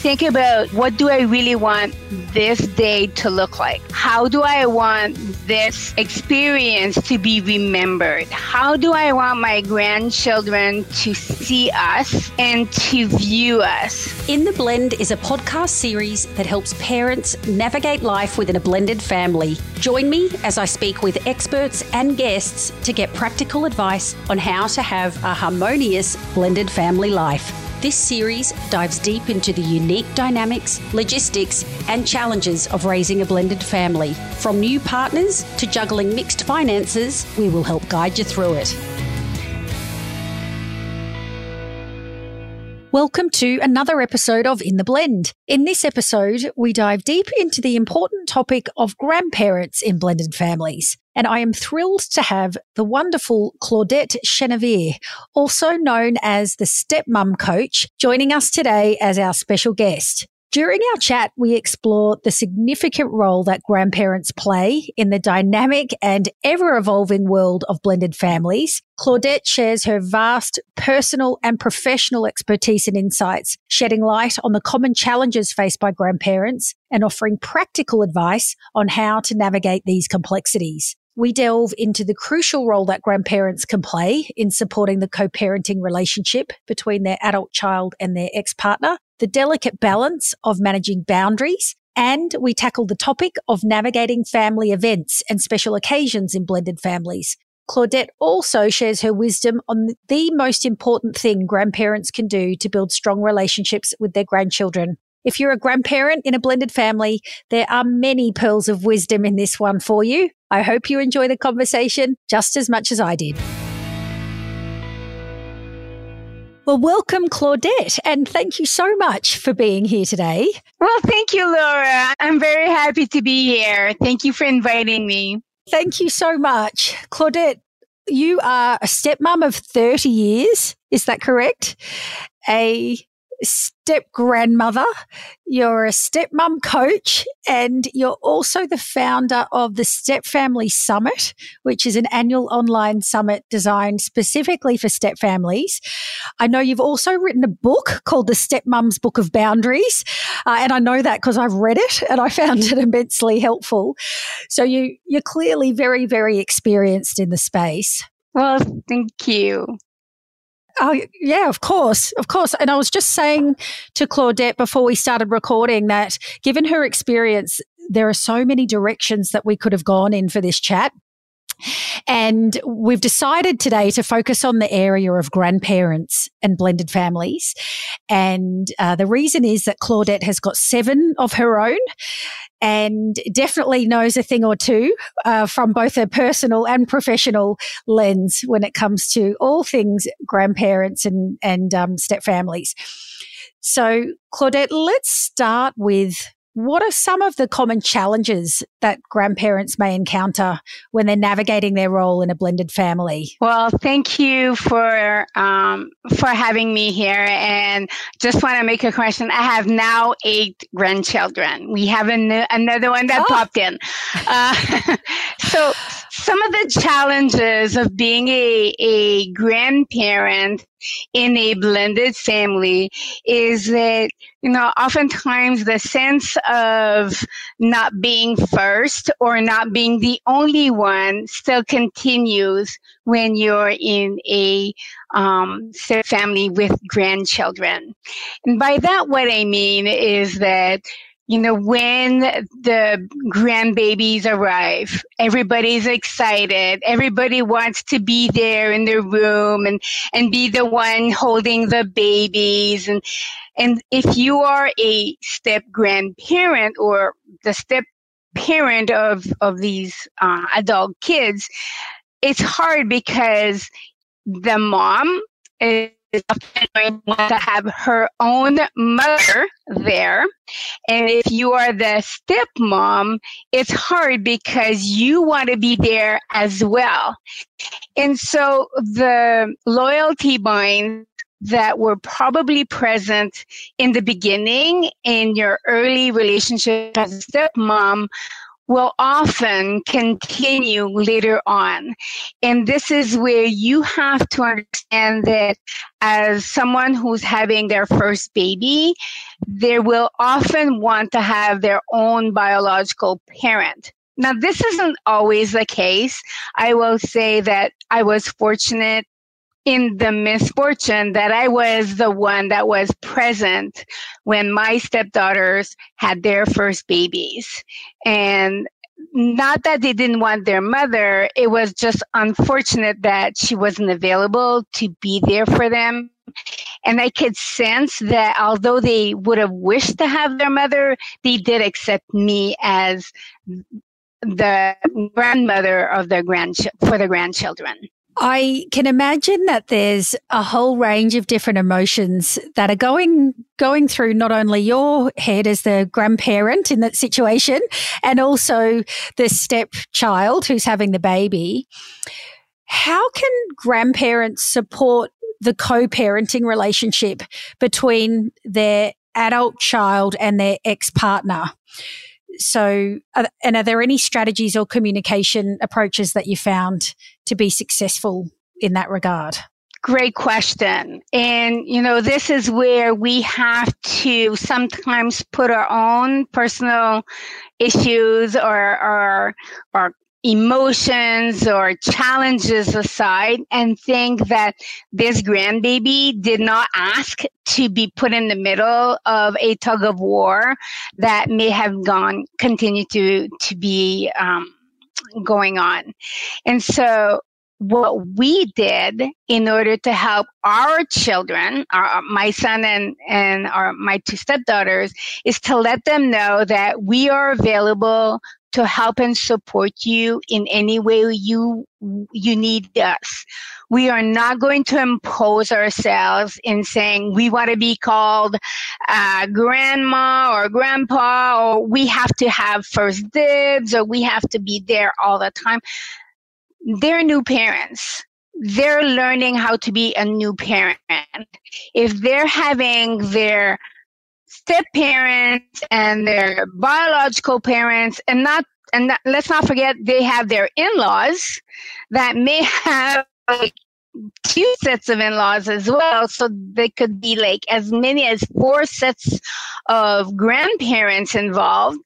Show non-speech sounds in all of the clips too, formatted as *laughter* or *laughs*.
think about what do I really want this day to look like? How do I want this experience to be remembered? How do I want my grandchildren to see us and to view us? In the Blend is a podcast series that helps parents navigate life within a blended family. Join me as I speak with experts and guests to get practical advice on how to have a harmonious blended family life. This series dives deep into the unique dynamics, logistics, and challenges of raising a blended family. From new partners to juggling mixed finances, we will help guide you through it. Welcome to another episode of In the Blend. In this episode, we dive deep into the important topic of grandparents in blended families. And I am thrilled to have the wonderful Claudette Chenevert, also known as the stepmom coach, joining us today as our special guest. During our chat, we explore the significant role that grandparents play in the dynamic and ever evolving world of blended families. Claudette shares her vast personal and professional expertise and insights, shedding light on the common challenges faced by grandparents and offering practical advice on how to navigate these complexities. We delve into the crucial role that grandparents can play in supporting the co-parenting relationship between their adult child and their ex-partner, the delicate balance of managing boundaries, and we tackle the topic of navigating family events and special occasions in blended families. Claudette also shares her wisdom on the most important thing grandparents can do to build strong relationships with their grandchildren. If you're a grandparent in a blended family, there are many pearls of wisdom in this one for you. I hope you enjoy the conversation just as much as I did. Well, welcome, Claudette, and thank you so much for being here today. Well, thank you, Laura. I'm very happy to be here. Thank you for inviting me. Thank you so much. Claudette, you are a stepmom of 30 years. Is that correct? A step grandmother, you're a stepmom coach, and you're also the founder of the Step Family Summit, which is an annual online summit designed specifically for step families. I know you've also written a book called The Step Stepmom's Book of Boundaries, uh, and I know that because I've read it and I found it immensely helpful. So you you're clearly very very experienced in the space. Well, thank you. Oh, yeah, of course. Of course. And I was just saying to Claudette before we started recording that given her experience, there are so many directions that we could have gone in for this chat. And we've decided today to focus on the area of grandparents and blended families. And uh, the reason is that Claudette has got seven of her own and definitely knows a thing or two uh, from both a personal and professional lens when it comes to all things grandparents and and um, step families. So, Claudette, let's start with what are some of the common challenges that grandparents may encounter when they're navigating their role in a blended family? Well, thank you for um, for having me here, and just want to make a question. I have now eight grandchildren. We have an, another one that oh. popped in. Uh, *laughs* so, some of the challenges of being a, a grandparent in a blended family is that you know, oftentimes the sense of not being first or not being the only one still continues when you're in a um, family with grandchildren. And by that, what I mean is that you know, when the grandbabies arrive, everybody's excited. Everybody wants to be there in their room and, and be the one holding the babies. And, and if you are a step grandparent or the step parent of, of these uh, adult kids, it's hard because the mom is going to have her own mother there. And if you are the stepmom, it's hard because you want to be there as well. And so the loyalty binds that were probably present in the beginning in your early relationship as a stepmom will often continue later on. And this is where you have to understand that as someone who's having their first baby, they will often want to have their own biological parent. Now, this isn't always the case. I will say that I was fortunate in the misfortune that I was the one that was present when my stepdaughters had their first babies. And not that they didn't want their mother, it was just unfortunate that she wasn't available to be there for them. And I could sense that although they would have wished to have their mother, they did accept me as the grandmother of their grandch- for the grandchildren. I can imagine that there's a whole range of different emotions that are going going through not only your head as the grandparent in that situation and also the stepchild who's having the baby. How can grandparents support the co-parenting relationship between their adult child and their ex-partner? So, and are there any strategies or communication approaches that you found to be successful in that regard? Great question. And, you know, this is where we have to sometimes put our own personal issues or, or, or emotions or challenges aside and think that this grandbaby did not ask to be put in the middle of a tug of war that may have gone continue to to be um, going on. And so what we did in order to help our children, our, my son and, and our, my two stepdaughters, is to let them know that we are available to help and support you in any way you you need us. We are not going to impose ourselves in saying we want to be called uh, grandma or grandpa, or we have to have first dibs, or we have to be there all the time. They're new parents. They're learning how to be a new parent. If they're having their step parents and their biological parents and not and let's not forget they have their in-laws that may have like two sets of in-laws as well. So they could be like as many as four sets of grandparents involved.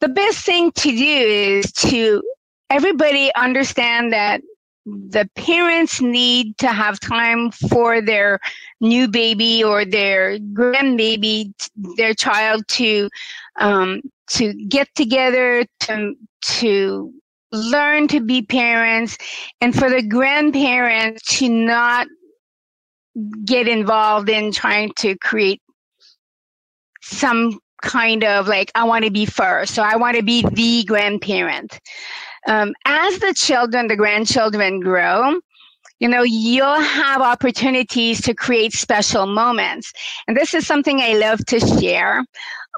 The best thing to do is to everybody understand that the parents need to have time for their new baby or their grandbaby, their child to um, to get together to to learn to be parents, and for the grandparents to not get involved in trying to create some kind of like I want to be first, so I want to be the grandparent um, as the children, the grandchildren grow, you know, you'll have opportunities to create special moments. And this is something I love to share.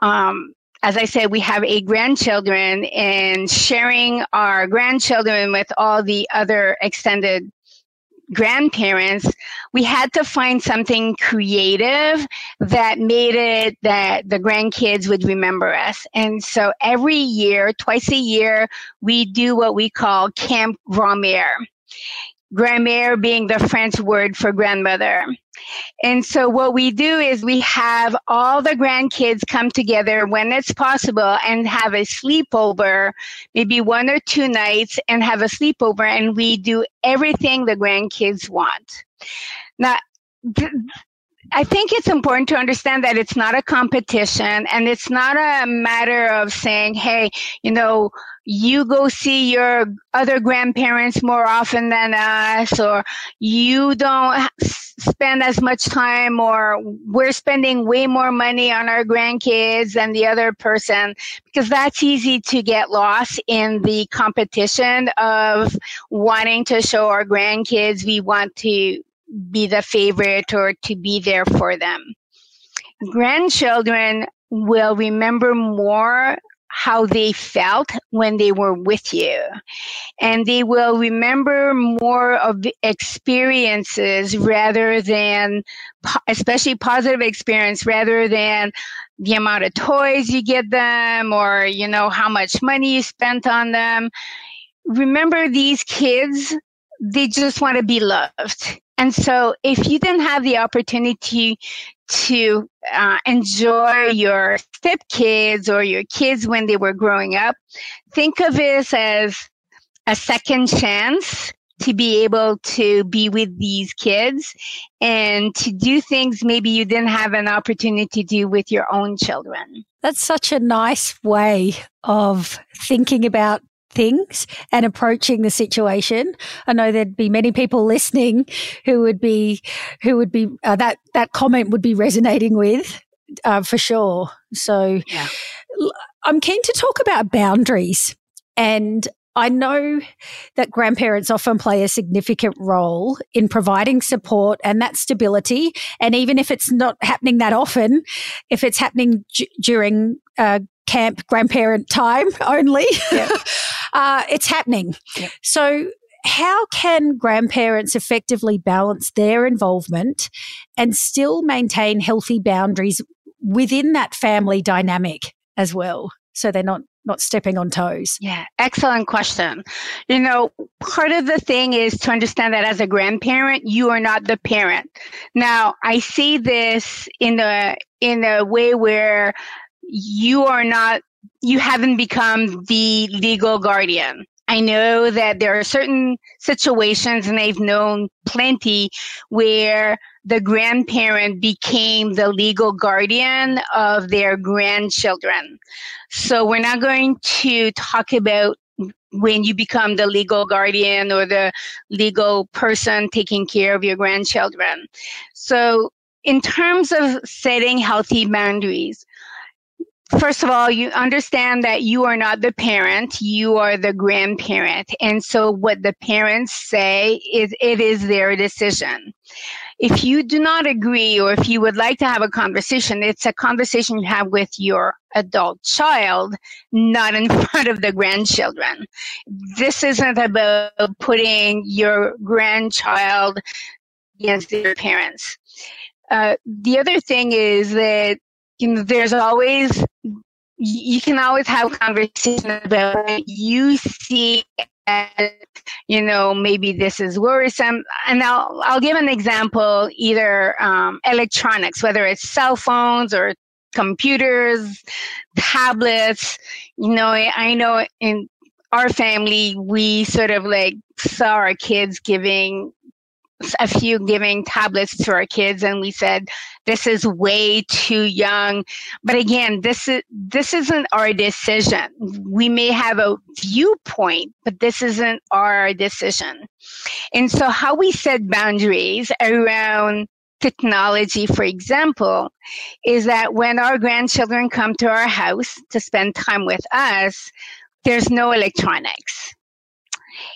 Um, as I said, we have eight grandchildren and sharing our grandchildren with all the other extended grandparents, we had to find something creative that made it that the grandkids would remember us. And so every year, twice a year, we do what we call Camp Grand-mère. Grand-mère being the French word for grandmother. And so what we do is we have all the grandkids come together when it's possible and have a sleepover, maybe one or two nights and have a sleepover and we do everything the grandkids want. Now, I think it's important to understand that it's not a competition and it's not a matter of saying, hey, you know, you go see your other grandparents more often than us, or you don't spend as much time, or we're spending way more money on our grandkids than the other person, because that's easy to get lost in the competition of wanting to show our grandkids we want to be the favorite or to be there for them. Grandchildren will remember more how they felt when they were with you. And they will remember more of the experiences rather than, especially positive experience rather than the amount of toys you get them or, you know, how much money you spent on them. Remember these kids, they just want to be loved. And so if you didn't have the opportunity to uh, enjoy your stepkids or your kids when they were growing up, think of this as a second chance to be able to be with these kids and to do things maybe you didn't have an opportunity to do with your own children. That's such a nice way of thinking about things and approaching the situation. I know there'd be many people listening who would be who would be uh, that that comment would be resonating with uh, for sure. So yeah. I'm keen to talk about boundaries and I know that grandparents often play a significant role in providing support and that stability. And even if it's not happening that often, if it's happening d- during uh, camp grandparent time *laughs* only, yep. *laughs* uh, it's happening. Yep. So, how can grandparents effectively balance their involvement and still maintain healthy boundaries within that family dynamic as well? So they're not not stepping on toes? Yeah, excellent question. You know, part of the thing is to understand that as a grandparent, you are not the parent. Now, I see this in the in a way where you are not you haven't become the legal guardian. I know that there are certain situations, and I've known plenty, where the grandparent became the legal guardian of their grandchildren. So we're not going to talk about when you become the legal guardian or the legal person taking care of your grandchildren. So in terms of setting healthy boundaries, first of all, you understand that you are not the parent, you are the grandparent. And so what the parents say is it is their decision. If you do not agree or if you would like to have a conversation, it's a conversation you have with your adult child, not in *laughs* front of the grandchildren. This isn't about putting your grandchild against their parents. Uh, the other thing is that you know, there's always you can always have conversations about what you see as, you know, maybe this is worrisome. And I'll, I'll give an example, either um, electronics, whether it's cell phones or computers, tablets. You know, I know in our family, we sort of like saw our kids giving a few giving tablets to our kids and we said this is way too young. But again this is this isn't our decision. We may have a viewpoint but this isn't our decision. And so how we set boundaries around technology for example is that when our grandchildren come to our house to spend time with us there's no electronics.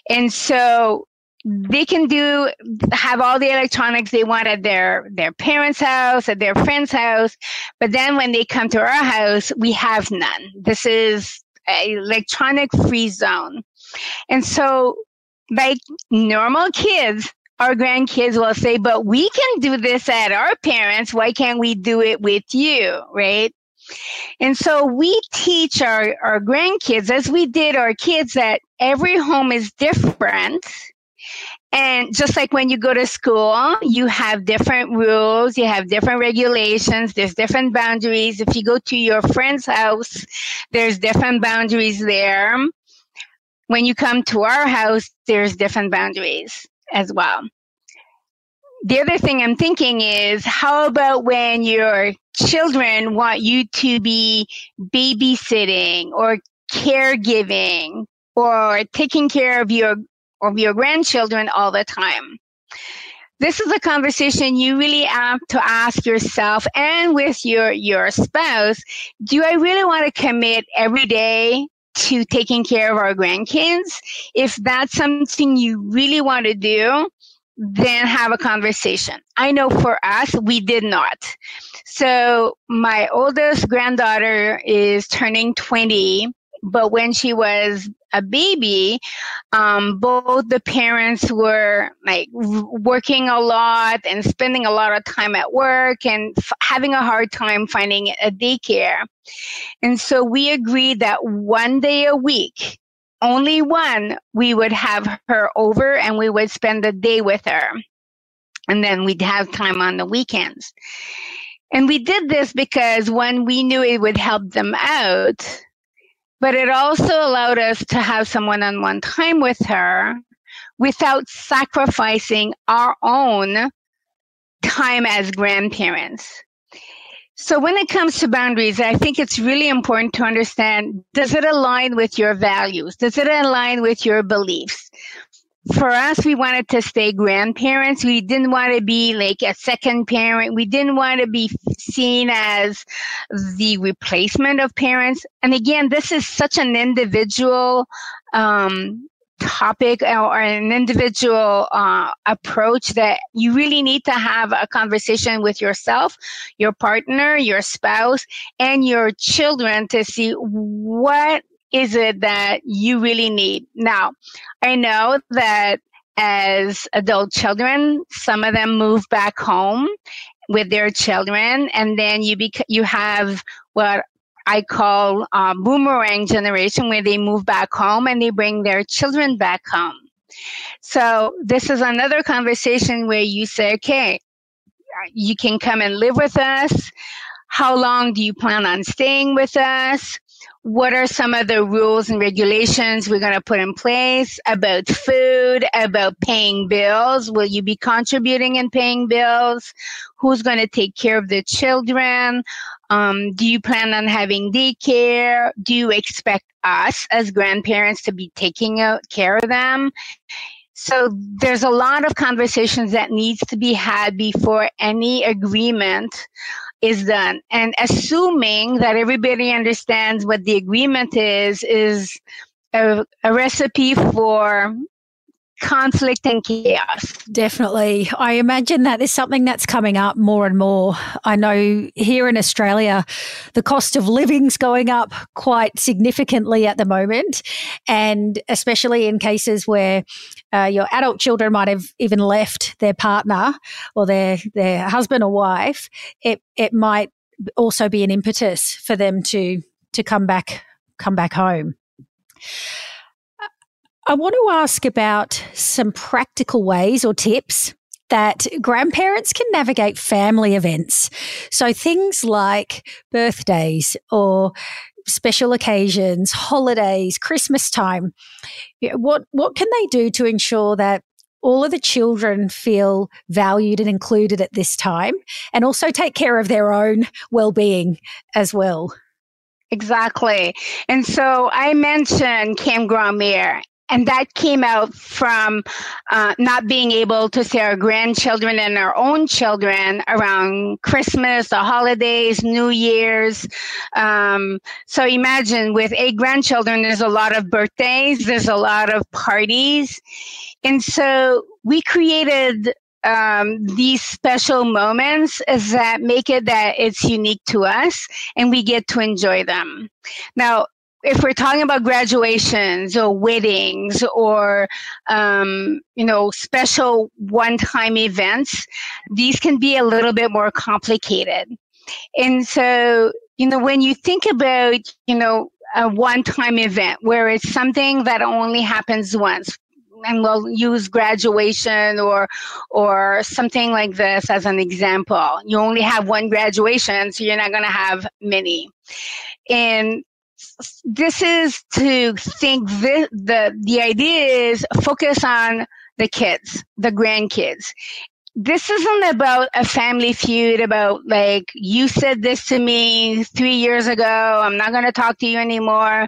And so they can do have all the electronics they want at their their parents house at their friend's house. But then when they come to our house we have none. This is a electronic free zone. And so like normal kids our grandkids will say but we can do this at our parents. Why can't we do it with you? Right? And so we teach our, our grandkids, as we did our kids, that every home is different and just like when you go to school, you have different rules, you have different regulations, there's different boundaries. If you go to your friend's house, there's different boundaries there. When you come to our house, there's different boundaries as well. The other thing I'm thinking is how about when your children want you to be babysitting or caregiving or taking care of your of your grandchildren all the time. This is a conversation you really have to ask yourself and with your, your spouse. Do I really want to commit every day to taking care of our grandkids? If that's something you really want to do, then have a conversation. I know for us, we did not. So my oldest granddaughter is turning 20 but when she was a baby, um, both the parents were like working a lot and spending a lot of time at work and f- having a hard time finding a daycare. And so we agreed that one day a week, only one, we would have her over and we would spend the day with her. And then we'd have time on the weekends. And we did this because when we knew it would help them out, but it also allowed us to have some one on one time with her without sacrificing our own time as grandparents. So when it comes to boundaries, I think it's really important to understand, does it align with your values? Does it align with your beliefs? For us, we wanted to stay grandparents. We didn't want to be like a second parent. We didn't want to be seen as the replacement of parents. And again, this is such an individual um, topic or an individual uh, approach that you really need to have a conversation with yourself, your partner, your spouse, and your children to see what is it that you really need. Now, I know that as adult children, some of them move back home with their children, and then you bec- you have what I call uh, boomerang generation, where they move back home and they bring their children back home. So this is another conversation where you say, okay, you can come and live with us. How long do you plan on staying with us? What are some of the rules and regulations we're going to put in place about food, about paying bills? Will you be contributing and paying bills? Who's going to take care of the children? Um, do you plan on having daycare? Do you expect us as grandparents to be taking care of them? So there's a lot of conversations that needs to be had before any agreement is done. And assuming that everybody understands what the agreement is, is a, a recipe for conflict and chaos. Definitely. I imagine that is something that's coming up more and more. I know here in Australia, the cost of living's going up quite significantly at the moment. And especially in cases where uh, your adult children might have even left their partner or their, their husband or wife, it, it might also be an impetus for them to, to come back, come back home. I want to ask about some practical ways or tips that grandparents can navigate family events. So things like birthdays or special occasions, holidays, Christmas time. What what can they do to ensure that all of the children feel valued and included at this time and also take care of their own well-being as well? Exactly. And so I mentioned Camp Grand-Mère and that came out from uh, not being able to see our grandchildren and our own children around Christmas, the holidays, New Year's. Um, so imagine with eight grandchildren, there's a lot of birthdays, there's a lot of parties. And so we created um, these special moments that make it that it's unique to us and we get to enjoy them. Now, if we're talking about graduations or weddings or um, you know special one-time events these can be a little bit more complicated. And so you know when you think about you know a one-time event where it's something that only happens once and we'll use graduation or or something like this as an example you only have one graduation so you're not going to have many. And this is to think this, the the idea is focus on the kids, the grandkids. This isn't about a family feud about like you said this to me 3 years ago, I'm not going to talk to you anymore.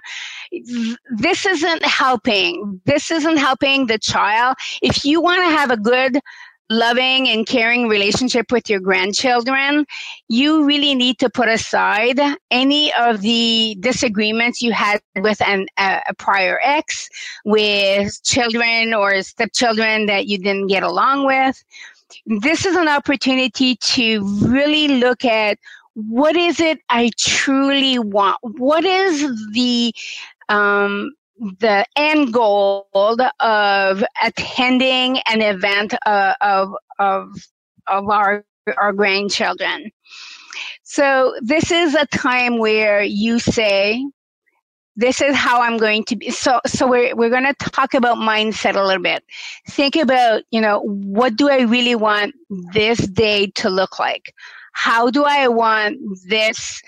This isn't helping. This isn't helping the child. If you want to have a good loving and caring relationship with your grandchildren, you really need to put aside any of the disagreements you had with an, a, a prior ex, with children or stepchildren that you didn't get along with. This is an opportunity to really look at what is it I truly want? What is the um, the end goal of attending an event uh, of of of our our grandchildren. So this is a time where you say, this is how I'm going to be. So, so we're, we're going to talk about mindset a little bit. Think about, you know, what do I really want this day to look like? How do I want this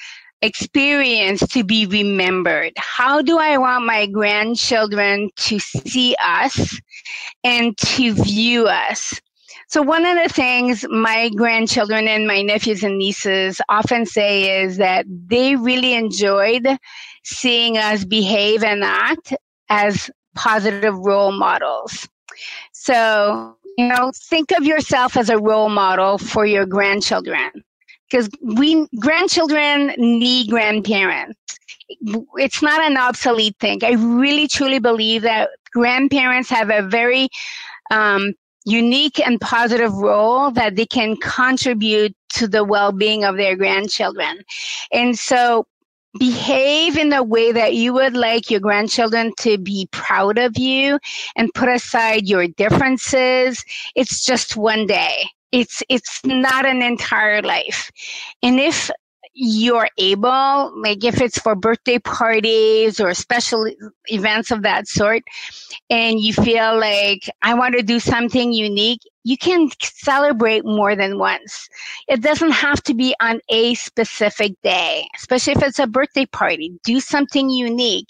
experience to be remembered? How do I want my grandchildren to see us and to view us? So one of the things my grandchildren and my nephews and nieces often say is that they really enjoyed seeing us behave and act as positive role models. So, you know, think of yourself as a role model for your grandchildren because we grandchildren need grandparents. It's not an obsolete thing. I really truly believe that grandparents have a very um, unique and positive role that they can contribute to the well-being of their grandchildren. And so behave in a way that you would like your grandchildren to be proud of you and put aside your differences. It's just one day. It's, it's not an entire life. And if you're able, like if it's for birthday parties or special events of that sort, and you feel like I want to do something unique, you can celebrate more than once. It doesn't have to be on a specific day, especially if it's a birthday party. Do something unique.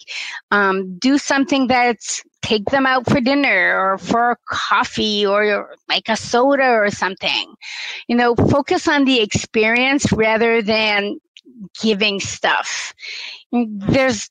Um, do something that's take them out for dinner or for coffee or like a soda or something. You know, focus on the experience rather than giving stuff. There's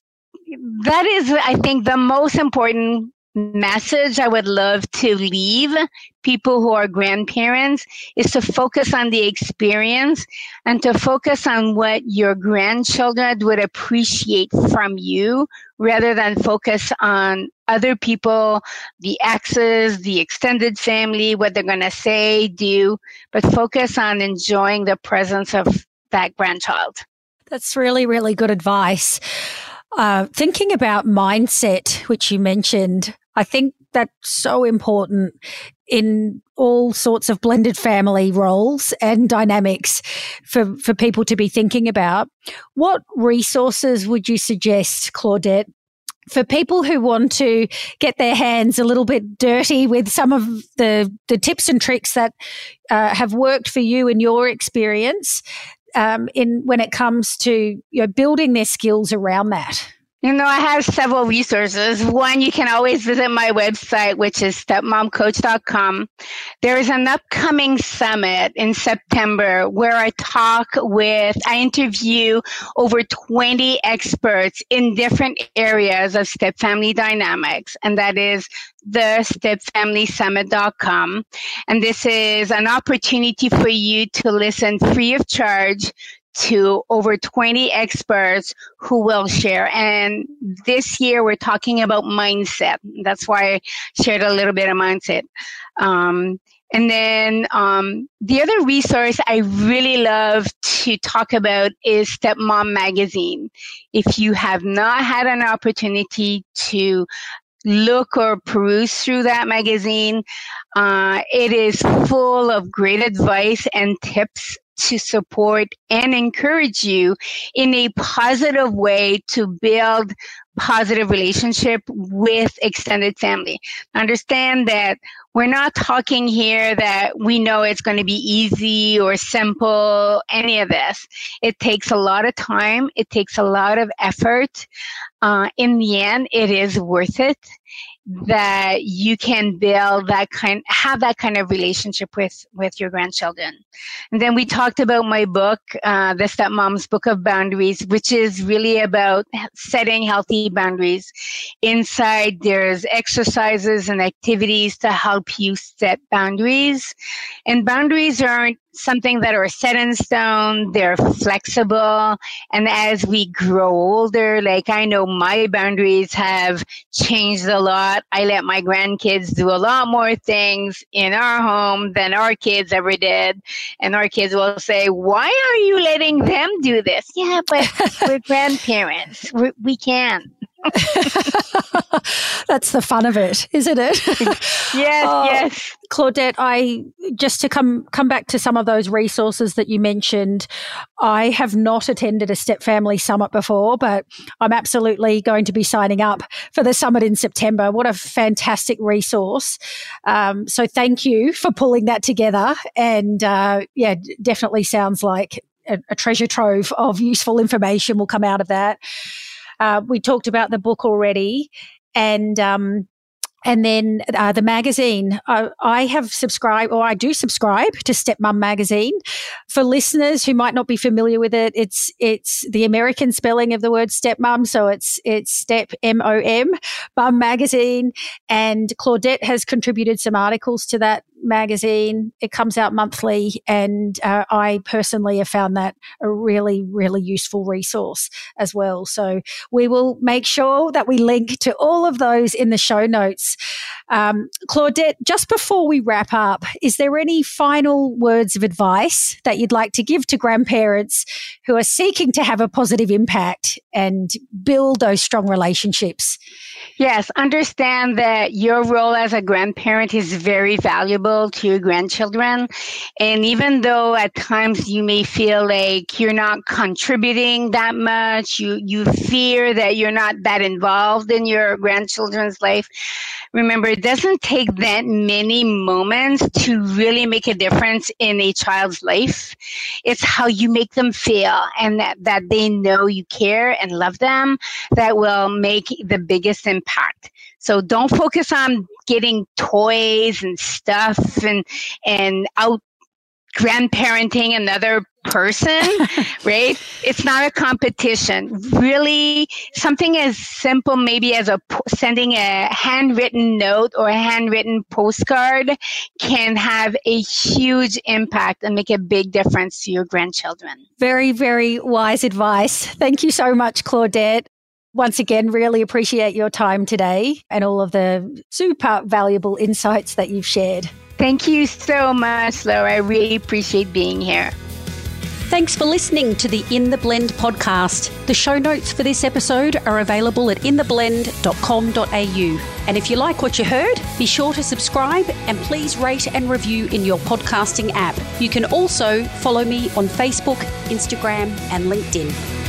that is, I think, the most important message I would love to leave people who are grandparents is to focus on the experience and to focus on what your grandchildren would appreciate from you rather than focus on other people, the exes, the extended family, what they're going to say, do, but focus on enjoying the presence of that grandchild. That's really, really good advice. Uh, thinking about mindset, which you mentioned, I think that's so important in all sorts of blended family roles and dynamics for, for people to be thinking about. What resources would you suggest, Claudette, for people who want to get their hands a little bit dirty with some of the, the tips and tricks that uh, have worked for you in your experience um, in when it comes to you know, building their skills around that? You know, I have several resources. One, you can always visit my website, which is stepmomcoach.com. There is an upcoming summit in September where I talk with, I interview over 20 experts in different areas of step family dynamics. And that is the stepfamilysummit.com. And this is an opportunity for you to listen free of charge to over 20 experts who will share. And this year we're talking about mindset. That's why I shared a little bit of mindset. Um, and then um, the other resource I really love to talk about is Stepmom Magazine. If you have not had an opportunity to look or peruse through that magazine, uh, it is full of great advice and tips to support and encourage you in a positive way to build positive relationship with extended family. Understand that we're not talking here that we know it's going to be easy or simple, any of this. It takes a lot of time. It takes a lot of effort. Uh, in the end, it is worth it that you can build that kind have that kind of relationship with with your grandchildren. And then we talked about my book uh, the stepmom's book of boundaries which is really about setting healthy boundaries. Inside there's exercises and activities to help you set boundaries. And boundaries aren't something that are set in stone, they're flexible. And as we grow older, like I know my boundaries have changed a lot. I let my grandkids do a lot more things in our home than our kids ever did. And our kids will say, Why are you letting them do this? Yeah, but we're *laughs* grandparents. We're, we can. *laughs* That's the fun of it, isn't it? *laughs* yes, oh, yes. Claudette, I just to come come back to some of those resources that you mentioned. I have not attended a step family summit before, but I'm absolutely going to be signing up for the summit in September. What a fantastic resource! Um, so thank you for pulling that together, and uh, yeah, definitely sounds like a, a treasure trove of useful information will come out of that. Uh, we talked about the book already, and um, and then uh, the magazine. Uh, I have subscribed, or I do subscribe to Stepmom magazine. For listeners who might not be familiar with it, it's it's the American spelling of the word stepmom, so it's it's Step M O M, Mum magazine. And Claudette has contributed some articles to that magazine. It comes out monthly, and uh, I personally have found that a really, really useful resource as well. So we will make sure that we link to all of those in the show notes. Um, Claudette, just before we wrap up, is there any final words of advice that you'd like to give to grandparents who are seeking to have a positive impact and build those strong relationships? Yes, understand that your role as a grandparent is very valuable to your grandchildren. And even though at times you may feel like you're not contributing that much, you, you fear that you're not that involved in your grandchildren's life, remember it doesn't take that many moments to really make a difference in a child's life. It's how you make them feel and that, that they know you care and love them that will make the biggest impact. So don't focus on getting toys and stuff and and out grandparenting another person, *laughs* right? It's not a competition. Really, something as simple maybe as a sending a handwritten note or a handwritten postcard can have a huge impact and make a big difference to your grandchildren. Very, very wise advice. Thank you so much, Claudette. Once again, really appreciate your time today and all of the super valuable insights that you've shared. Thank you so much, Laura. I really appreciate being here. Thanks for listening to the In the Blend podcast. The show notes for this episode are available at intheblend.com.au. And if you like what you heard, be sure to subscribe and please rate and review in your podcasting app. You can also follow me on Facebook, Instagram, and LinkedIn.